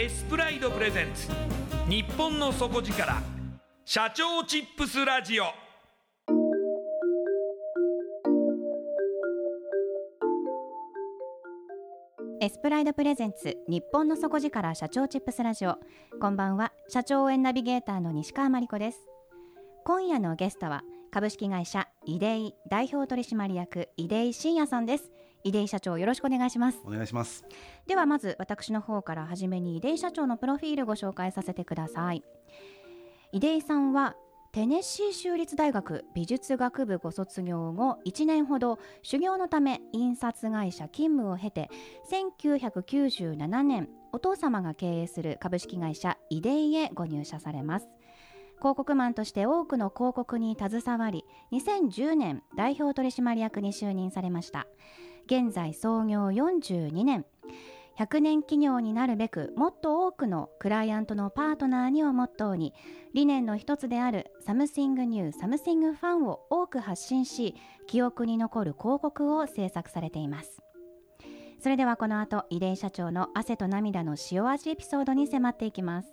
エスプライドプレゼンツ。日本の底力。社長チップスラジオ。エスプライドプレゼンツ。日本の底力社長チップスラジオ。こんばんは。社長応援ナビゲーターの西川真理子です。今夜のゲストは株式会社イデイ代表取締役イデイ信也さんです。イデイ社長よろしくお願いします。お願いします。ではまず私の方から初めにイデイ社長のプロフィールご紹介させてください。イデイさんはテネシー州立大学美術学部ご卒業後1年ほど修行のため印刷会社勤務を経て1997年お父様が経営する株式会社イデイへご入社されます。広告マンとして多くの広告に携わり2010年代表取締役に就任されました現在創業42年。100年企業になるべくもっと多くのクライアントのパートナーにをモットーに理念の一つである Something New Something Fun を多く発信し記憶に残る広告を制作されています。それではこの後イデイ社長の汗と涙の塩味エピソードに迫っていきます。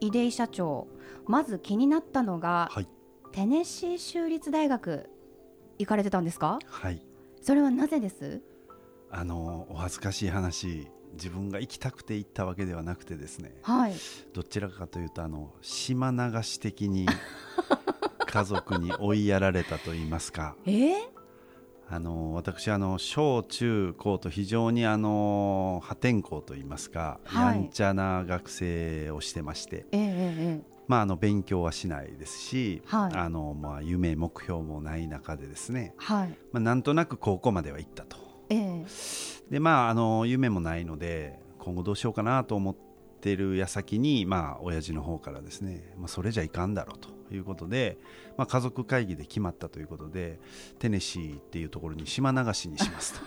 井出社長まず気になったのが、はいテネシー州立大学行かれてたんですか？はい。それはなぜです？あのお恥ずかしい話自分が行きたくて行ったわけではなくてですね。はい。どちらかというとあの島流し的に家族に追いやられたと言いますか。え？ー、あの私あの小中高と非常にあの破天荒と言いますか、はい。やんちゃな学生をしてまして、えー、えまあ、あの勉強はしないですし、はい。あのまあ、夢目標もない中でですね、ー、はい。まあ、なんとなく高校までは行ったと。えー、でまああの夢もないので今後どうしようかなと思ってる矢先にまあ親父の方からですね、まあ、それじゃいかんだろうということで、まあ、家族会議で決まったということでテネシーっていうところに島流しにしますと。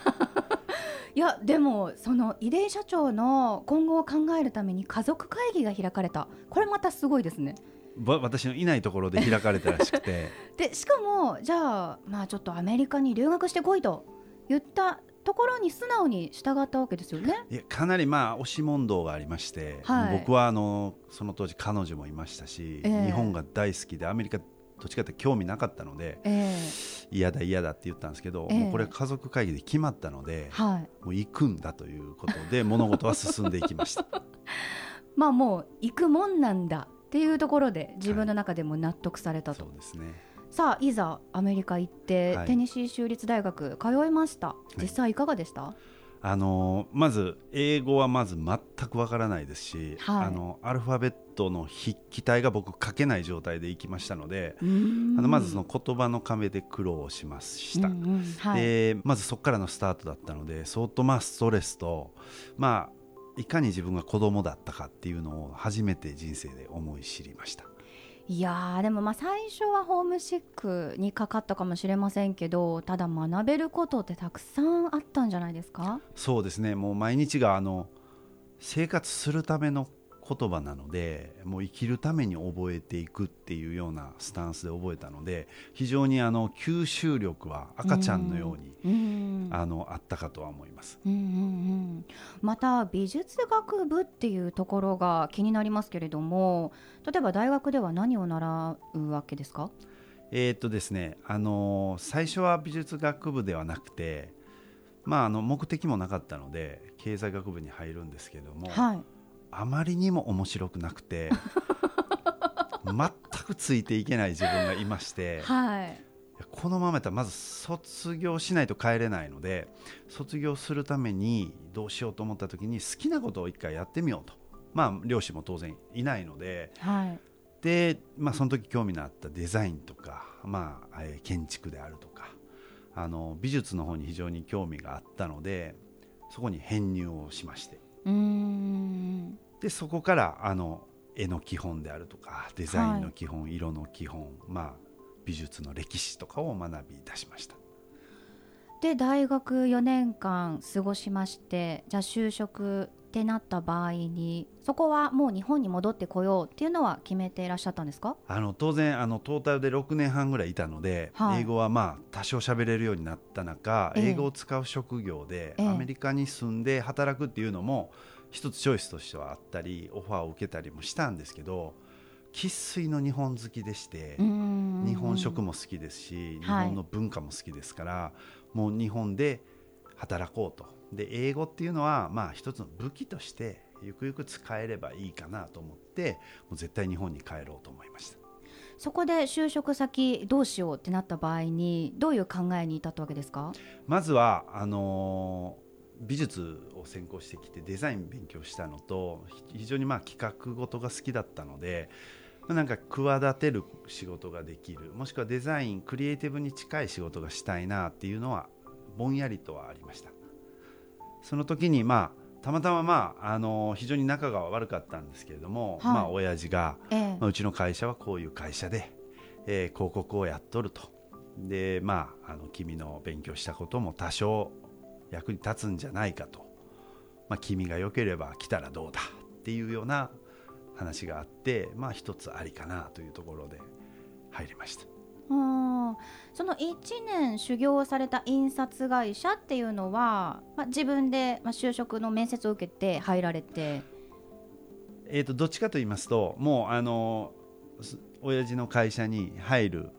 いやでもその井出社長の今後を考えるために家族会議が開かれた。これまたすごいですね。ば私のいないところで開かれたらしくて。でしかもじゃあまあちょっとアメリカに留学してこいと言ったところに素直に従ったわけですよね。いやかなりまあ押し問答がありまして、はい。僕はあのその当時彼女もいましたし、ええ。日本が大好きでアメリカどっちかって興味なかったのでえ嫌だ嫌だって言ったんですけど、ええ。もうこれ家族会議で決まったのでー、はい。もう行くんだということで物事は進んでいきました。まあもう行くもんなんだっていうところで自分の中でも納得されたと、そうですねさあいざアメリカ行って、はい。テネシー州立大学通いました。実際いかがでした、あのまず英語はまず全くわからないですし、はい。あのアルファベットの筆記体が僕書けない状態で行きましたので、あのまずその言葉の壁で苦労しました、うんうん。はい。でまずそこからのスタートだったので相当まあストレスとまあいかに自分が子供だったかっていうのを初めて人生で思い知りましたいやーでもまあ最初はホームシックにかかったかもしれませんけどただ学べることってたくさんあったんじゃないですか？そうですね。もう毎日があの生活するための言葉なのでもう生きるために覚えていくっていうようなスタンスで覚えたので非常にあの吸収力は赤ちゃんのようにうんあのあったかとは思います。うんうんうん。また美術学部っていうところが気になりますけれども例えば大学では何を習うわけですか？えーっとですね、あのー最初は美術学部ではなくて、まあ、あの目的もなかったので経済学部に入るんですけども、はいあまりにも面白くなくて全くついていけない自分がいましてはい。このままやったらまず卒業しないと帰れないので卒業するためにどうしようと思った時に好きなことを一回やってみようと。まあ両親も当然いないので。はい。で、まあ、その時興味のあったデザインとか、まあえー建築であるとかあの美術の方に非常に興味があったのでそこに編入をしましてでそこからあの絵の基本であるとかデザインの基本、色の基本、まあ、美術の歴史とかを学び出しました。で大学4年間過ごしましてじゃあ就職ってなった場合にそこはもう日本に戻ってこようっていうのは決めていらっしゃったんですか？あの当然あのトータルで6年半ぐらいいたので、はい。英語はまあ多少喋れるようになった中、ええ。英語を使う職業でええ。アメリカに住んで働くっていうのも一つチョイスとしてはあったりオファーを受けたりもしたんですけど生粋の日本好きでして、日日本食も好きですし、日はい。本の文化も好きですからもう日本で働こうとで英語っていうのはまあ一つの武器としてゆくゆく使えればいいかなと思ってもう絶対日本に帰ろうと思いました。そこで就職先どうしようってなった場合にどういう考えに至ったわけですか？まずはあのー美術を専攻してきてデザイン勉強したのとひ非常にまあ企画事が好きだったのでまあなんか企てる仕事ができるもしくはデザインクリエイティブに近い仕事がしたいなっていうのはぼんやりとはありましたその時にまあたまたままあ、あのー非常に仲が悪かったんですけれども、はい。まあ親父がええ。まあ、うちの会社はこういう会社で、えー広告をやっとると。でまああの君の勉強したことも多少役に立つんじゃないかと、まあ、君が良ければ来たらどうだっていうような話があってまあ一つありかなというところで入りましたあその1年修行された印刷会社っていうのは、まあ、自分で、まあ、就職の面接を受けて入られて。えー、とどっちかと言いますともうあの親父の会社に入る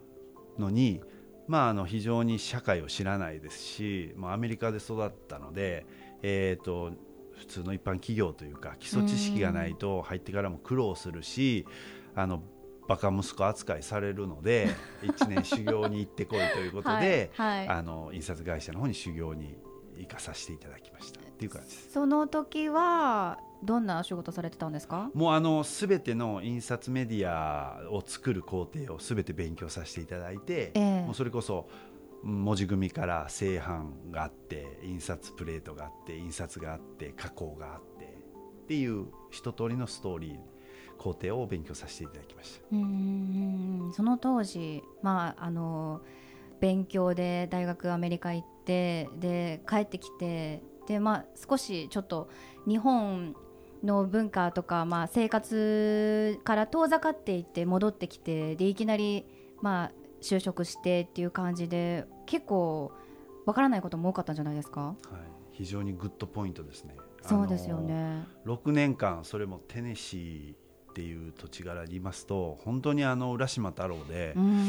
のに、まあ、あの非常に社会を知らないですし、まあ、アメリカで育ったので、えー、と普通の一般企業というか基礎知識がないと入ってからも苦労するしあのバカ息子扱いされるので 1年修行に行ってこいということで、はいはい。あの印刷会社の方に修行に行かさせていただきました。っていう感じです。その時はどんなお仕事されてたんですか？もうあの全ての印刷メディアを作る工程を全て勉強させていただいて、ええ。もうそれこそうん文字組みから製版があって印刷プレートがあって印刷があって加工があってっていう一通りのストーリー工程を勉強させていただきました。うーんその当時まああの勉強で大学アメリカ行ってで帰ってきてでまあ少しちょっと日本の文化とか、まあ、生活から遠ざかっていって戻ってきてでいきなり、まあ、就職してっていう感じで結構わからないことも多かったんじゃないですか？はい、非常にグッドポイントですね。そうですよね。あの6年間それもテネシーっていう土地柄にいますと本当にあの浦島太郎で、うん。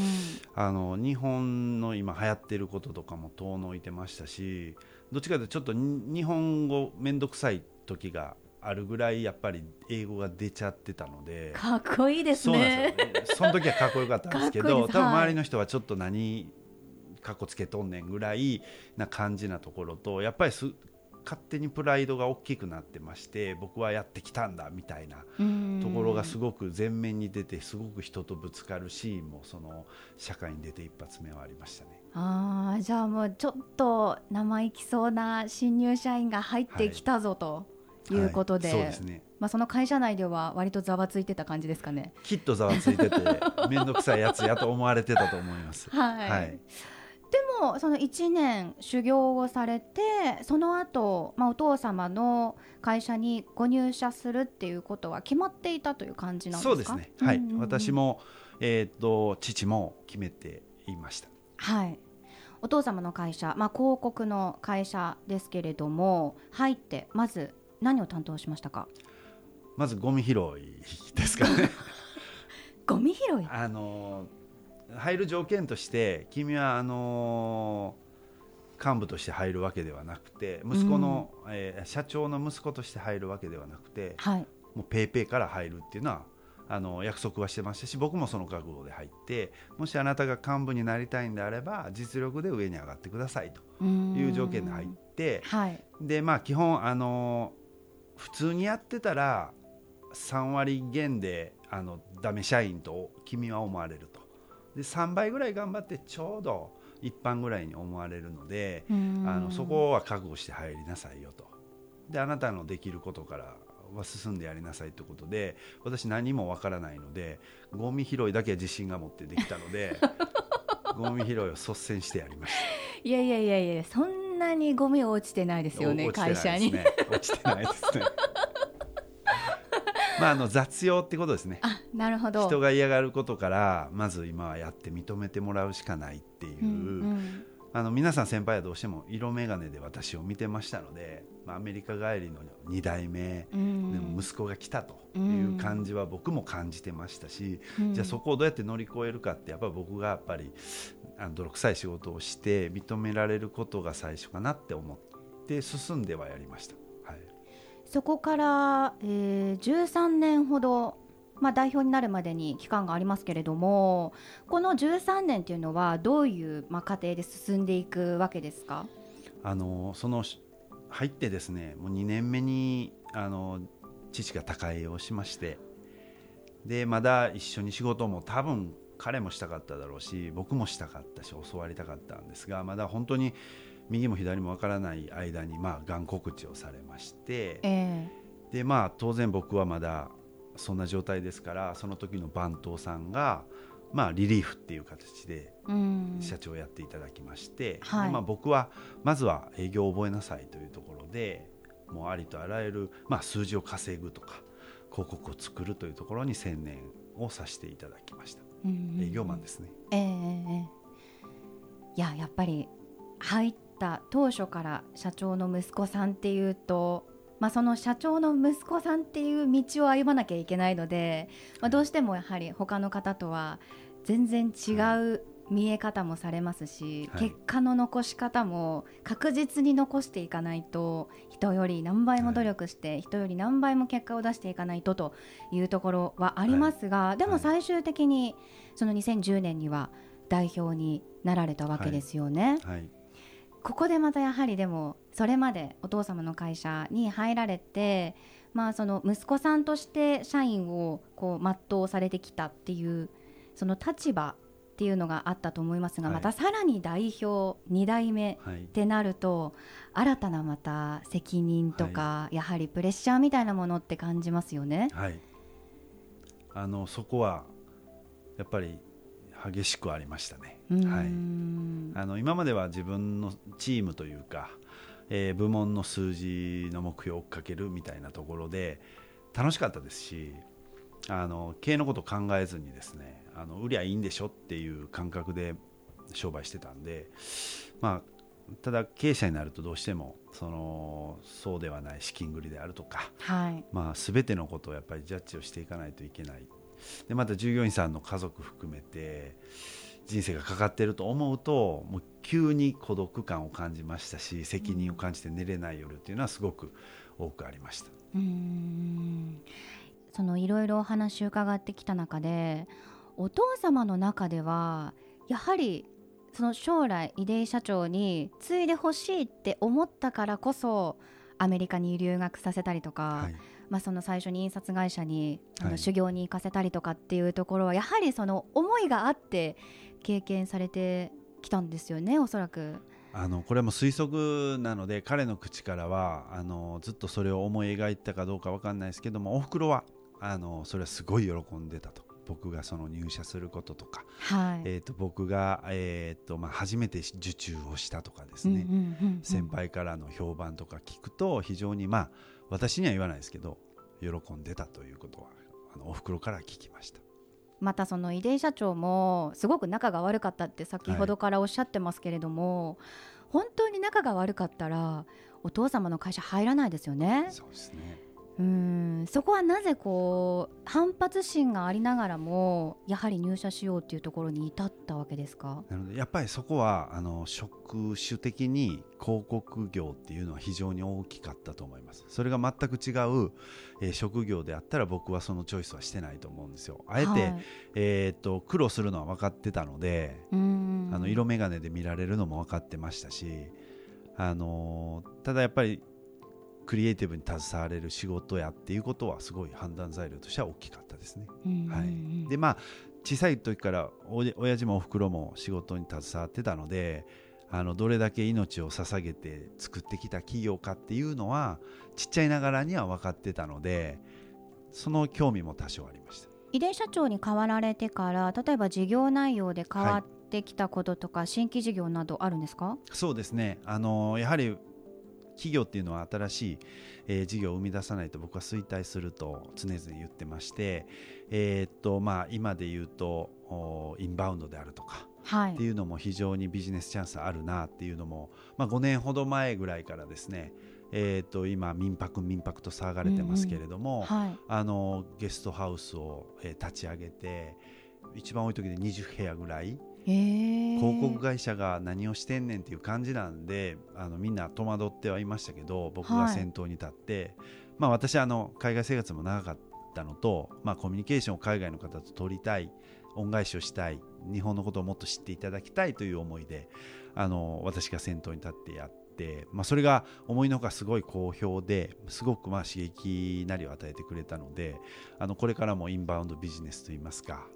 あの日本の今流行ってることとかも遠のいてましたしどっちかというとちょっとに日本語面倒くさい時があるぐらいやっぱり英語が出ちゃってたのでかっこいいですそうなんねですよ。その時はかっこよかったんですけど多分はい。周りの人はちょっと何かっこつけとんねんぐらいな感じなところとやっぱりす勝手にプライドが大きくなってまして僕はやってきたんだみたいなところがすごく前面に出てすごく人とぶつかるシーンもその社会に出て一発目はありましたね。あーじゃあもうちょっと生意気そうな新入社員が入ってきたぞということで,、はいそうですねまあ、その会社内では割とざわついてた感じですかね。きっとざわついてて面倒くさいやつやと思われてたと思います。はいはいでもその1年修行をされてその後、まあお父様の会社にご入社するっていうことは決まっていたという感じなんですか？そうですね、はい。うんうんうん。私も、えー、と父も決めていました。はい。お父様の会社、まあ、広告の会社ですけれども入ってまず何を担当しましたか？まずゴミ拾いですかね。ゴミ拾い？あの入る条件として君はあの幹部として入るわけではなくて息子の、えー社長の息子として入るわけではなくてはい。もうペイペイから入るっていうのはあの約束はしてましたし僕もその覚悟で入ってもしあなたが幹部になりたいんであれば実力で上に上がってくださいという条件で入ってはい。でまあ基本あの普通にやってたら3割減であのダメ社員と君は思われるとで3倍ぐらい頑張ってちょうど一般ぐらいに思われるのであのそこは覚悟して入りなさいよとであなたのできることからは進んでやりなさいということで私何もわからないのでゴミ拾いだけは自信が持ってできたので ゴミ拾いを率先してやりました。いやいやいやいやそんなにゴミ落ちてないですよね落ちて会社に。落ちてないですね。まああの雑用ってことですね。あなるほど。人が嫌がることからまず今はやって認めてもらうしかないっていう、うんうん。あの皆さん先輩はどうしても色眼鏡で私を見てましたので、まあ、アメリカ帰りの2代目、うん。でも息子が来たという感じは僕も感じてましたし、うん。じゃあそこをどうやって乗り越えるかってやっぱり僕がやっぱりあの泥臭い仕事をして認められることが最初かなって思って進んではやりました。そこから、えー、13年ほど、まあ、代表になるまでに期間がありますけれどもこの13年というのはどういう、まあ、過程で進んでいくわけですか？あのその入ってですねもう2年目にあの父が他界をしましてでまだ一緒に仕事も多分彼もしたかっただろうし僕もしたかったし教わりたかったんですがまだ本当に右も左もわからない間にまあがん告知をされましてえでまあ当然僕はまだそんな状態ですからその時の番頭さんがまあリリーフっていう形で社長をやっていただきまして、はい。でまあ、僕はまずは営業を覚えなさいというところでもうありとあらゆる、まあ、数字を稼ぐとか広告を作るというところに専念をさせていただきました。営業マンですね。ええええいややっぱり入った当初から社長の息子さんっていうと、まあ、その社長の息子さんっていう道を歩まなきゃいけないので、まあ、どうしてもやはり他の方とは全然違う見え方もされますし、はい。結果の残し方も確実に残していかないと人より何倍も努力して、人より何倍も結果を出していかないとというところはありますが、でも最終的にその2010年には代表になられたわけですよね。はいここでまたやはりでもそれまでお父様の会社に入られて、まあ、その息子さんとして社員をこう全うされてきたっていうその立場っていうのがあったと思いますが、はい。またさらに代表2代目はい。ってなると新たなまた責任とか、やはりプレッシャーみたいなものって感じますよね。はい。あのそこはやっぱり激しくありましたね、はい。ん。あの今までは自分のチームというか、えー部門の数字の目標を追っかけるみたいなところで楽しかったですしあの経営のことを考えずにですねあの売りゃいいんでしょっていう感覚で商売してたんで、まあ、ただ経営者になるとどうしてもそのそうではない資金繰りであるとか、はい。まあ、全てのことをやっぱりジャッジをしていかないといけない。でまた従業員さんの家族含めて人生がかかっていると思うともう急に孤独感を感じましたし責任を感じて寝れない夜っていうのはすごく多くありました。うんそのいろいろお話伺ってきた中でお父様の中ではやはりその将来出井社長に継いでほしいって思ったからこそアメリカに留学させたりとか、はい。まあ、その最初に印刷会社にあのはい。修行に行かせたりとかっていうところはやはりその思いがあって経験されてきたんですよねおそらく。あのこれはもう推測なので彼の口からはあのずっとそれを思い描いてたかどうかわかんないですけどもおふくろはあのそれはすごい喜んでたと僕がその入社することとか、はい。えー、と僕が、えーとまあ、初めて受注をしたとかですね、うんうんうんうん。先輩からの評判とか聞くと非常にまあ私には言わないですけど喜んでたということはあのおふくろから聞きました。またその出井社長もすごく仲が悪かったって先ほどからおっしゃってますけれども、本当に仲が悪かったらお父様の会社入らないですよね。そうですねうーん。そこはなぜこう反発心がありながらもやはり入社しようっていうところに至ったわけですか？なのでやっぱりそこはあの職種的に広告業っていうのは非常に大きかったと思います。それが全く違う、えー職業であったら僕はそのチョイスはしてないと思うんですよ。あえて、はい。えー、と苦労するのは分かってたので、うーん。あの色眼鏡で見られるのも分かってましたし、あのーただやっぱりクリエイティブに携われる仕事やっていうことはすごい判断材料としては大きかったですね。はい、でまあ小さい時からおじ親父もおふくろも仕事に携わってたのであのどれだけ命を捧げて作ってきた企業かっていうのはちっちゃいながらには分かってたのでその興味も多少ありました。出井社長に変わられてから例えば事業内容で変わってきたこととか、新規事業などあるんですか？そうですね。あのやはり企業っていうのは新しい、えー事業を生み出さないと僕は衰退すると常々言ってまして、えーっとまあ、今で言うとおインバウンドであるとかはい。っていうのも非常にビジネスチャンスあるなっていうのも、まあ、5年ほど前ぐらいからですね、えー、と今民泊民泊と騒がれてますけれども、はい。あのゲストハウスを、えー立ち上げて一番多い時で20部屋ぐらいえー。広告会社が何をしてんねんっていう感じなんであのみんな戸惑ってはいましたけど僕が先頭に立って、まあ、私はあの海外生活も長かったのと、まあ、コミュニケーションを海外の方と取りたい恩返しをしたい日本のことをもっと知っていただきたいという思いであの私が先頭に立ってやって、まあ、それが思いのほかすごい好評ですごくまあ刺激なりを与えてくれたのであのこれからもインバウンドビジネスといいますか、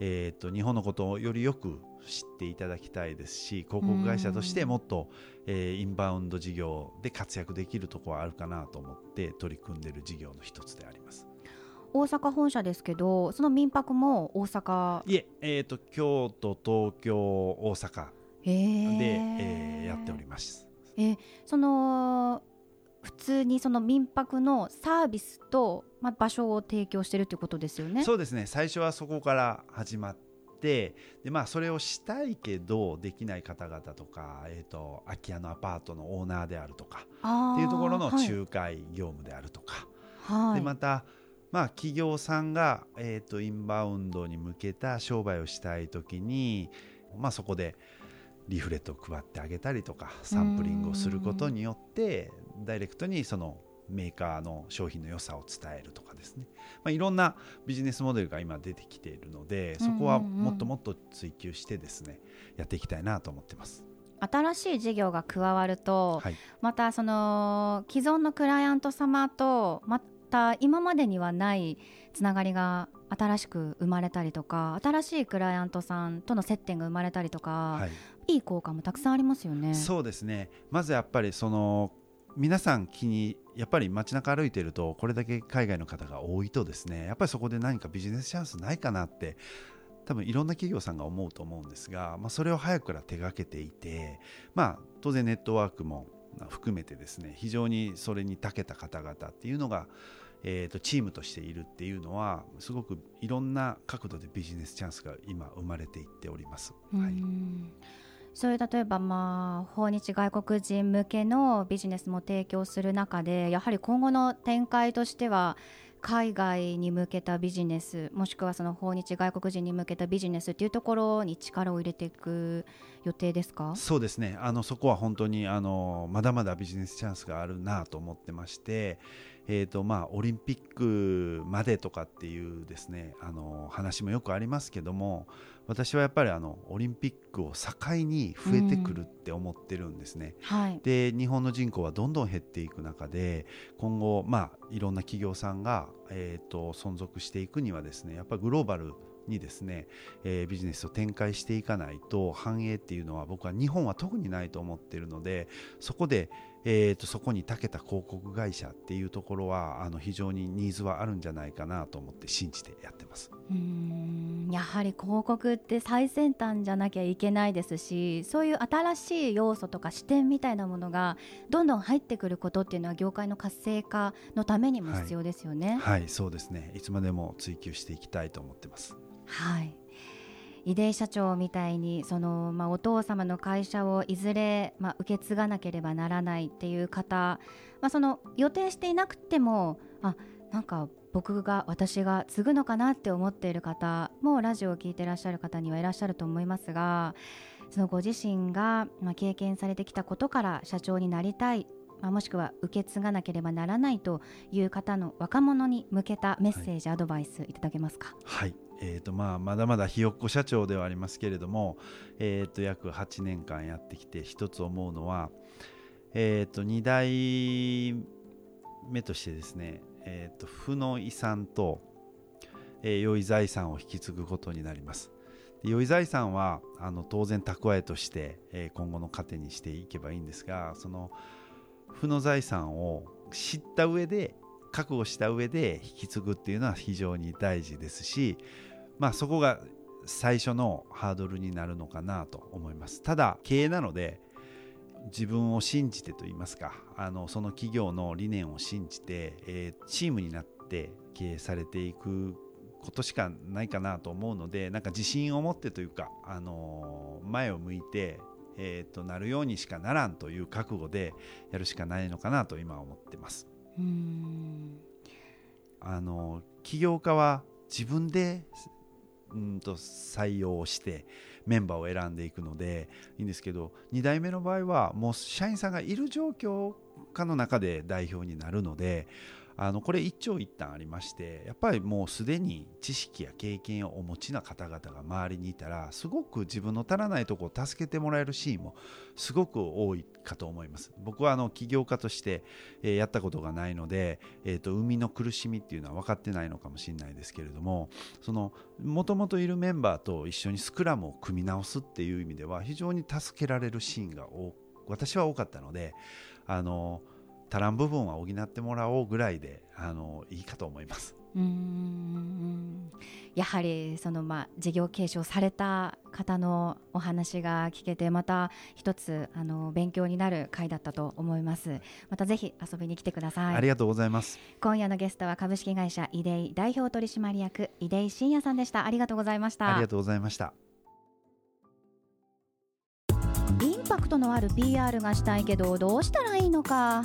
えー、と日本のことをよりよく知っていただきたいですし広告会社としてもっと、えーインバウンド事業で活躍できるところはあるかなと思って取り組んでいる事業の一つであります。大阪本社ですけどその民泊も大阪？いえ、えー、と京都東京大阪えーで、えーやっております。その普通にその民泊のサービスと、まあ、場所を提供してるってことですよね？そうですね最初はそこから始まってで、まあ、それをしたいけどできない方々とか、えー、と空き家のアパートのオーナーであるとかっていうところのはい。仲介業務であるとか、はい。でまた、まあ、企業さんが、えー、とインバウンドに向けた商売をしたい時に、まあ、そこでリーフレットを配ってあげたりとかサンプリングをすることによってダイレクトにそのメーカーの商品の良さを伝えるとかですね、まあ、いろんなビジネスモデルが今出てきているのでそこはもっともっと追求してですねやっていきたいなと思ってます。新しい事業が加わると、はい。またその既存のクライアント様とまた今までにはないつながりが新しく生まれたりとか新しいクライアントさんとの接点が生まれたりとか、はい。い、い効果もたくさんありますよね。そうですね。まずやっぱりその皆さん気にやっぱり街中歩いてるとこれだけ海外の方が多いとですねやっぱりそこで何かビジネスチャンスないかなって多分いろんな企業さんが思うと思うんですが、まあ、それを早くから手がけていて、まあ、当然ネットワークも含めてですね非常にそれに長けた方々っていうのが、えー、とチームとしているっていうのはすごくいろんな角度でビジネスチャンスが今生まれていっております。はいそういう例えばまあ訪日外国人向けのビジネスも提供する中でやはり今後の展開としては海外に向けたビジネスもしくはその訪日外国人に向けたビジネスっていうところに力を入れていく予定ですか？そうですね。あのそこは本当にあのまだまだビジネスチャンスがあるなと思ってまして、えーとまあ、オリンピックまでとかっていうですねあの話もよくありますけども私はやっぱりあのオリンピックを境に増えてくるって思ってるんですね。うんはい、で日本の人口はどんどん減っていく中で今後、まあ、いろんな企業さんが、えーと、存続していくにはですねやっぱりグローバルにですね、えー、ビジネスを展開していかないと繁栄っていうのは僕は日本は特にないと思っているのでそこでえーと、そこに長けた広告会社っていうところはあの非常にニーズはあるんじゃないかなと思って信じてやってます。うん。やはり広告って最先端じゃなきゃいけないですしそういう新しい要素とか視点みたいなものがどんどん入ってくることっていうのは業界の活性化のためにも必要ですよね。はい、はい、そうですね。いつまでも追求していきたいと思ってます。はい出井社長みたいにその、まあ、お父様の会社をいずれ、まあ、受け継がなければならないっていう方、まあ、その予定していなくてもあなんか僕が私が継ぐのかなって思っている方もラジオを聴いてらっしゃる方にはいらっしゃると思いますがそのご自身が、まあ、経験されてきたことから社長になりたいまあ、もしくは受け継がなければならないという方の若者に向けたメッセージ、はい、アドバイスいただけますか？はいえーとまあ、まだまだひよっこ社長ではありますけれども、えー、と約8年間やってきて一つ思うのは、えー、と2代目としてですね、えー、と負の遺産と、えー、良い財産を引き継ぐことになります。良い財産はあの当然蓄えとして、えー、今後の糧にしていけばいいんですがその負の財産を知った上で覚悟した上で引き継ぐっていうのは非常に大事ですし、まあ、そこが最初のハードルになるのかなと思いますただ経営なので自分を信じてといいますかあのその企業の理念を信じて、えー、チームになって経営されていくことしかないかなと思うのでなんか自信を持ってというか、あのー、前を向いてえー、となるようにしかならんという覚悟でやるしかないのかなと今は思ってます。あの起業家は自分でうんと採用してメンバーを選んでいくのでいいんですけど2代目の場合はもう社員さんがいる状況下の中で代表になるのであのこれ一長一短ありましてやっぱりもうすでに知識や経験をお持ちな方々が周りにいたらすごく自分の足らないとこを助けてもらえるシーンもすごく多いかと思います。僕はあの起業家として、え、やったことがないので、えーと、海の苦しみっていうのは分かってないのかもしれないですけれどもそのもともといるメンバーと一緒にスクラムを組み直すっていう意味では非常に助けられるシーンが私は多かったのであの足らん部分は補ってもらおうぐらいであのいいかと思います。うん。やはりそのまあ事業継承された方のお話が聞けてまた一つあの勉強になる回だったと思います。またぜひ遊びに来てください。ありがとうございます。今夜のゲストは株式会社イデイ代表取締役出井真也さんでした。ありがとうございました。ありがとうございました。インパクトのある PR がしたいけどどうしたらいいのか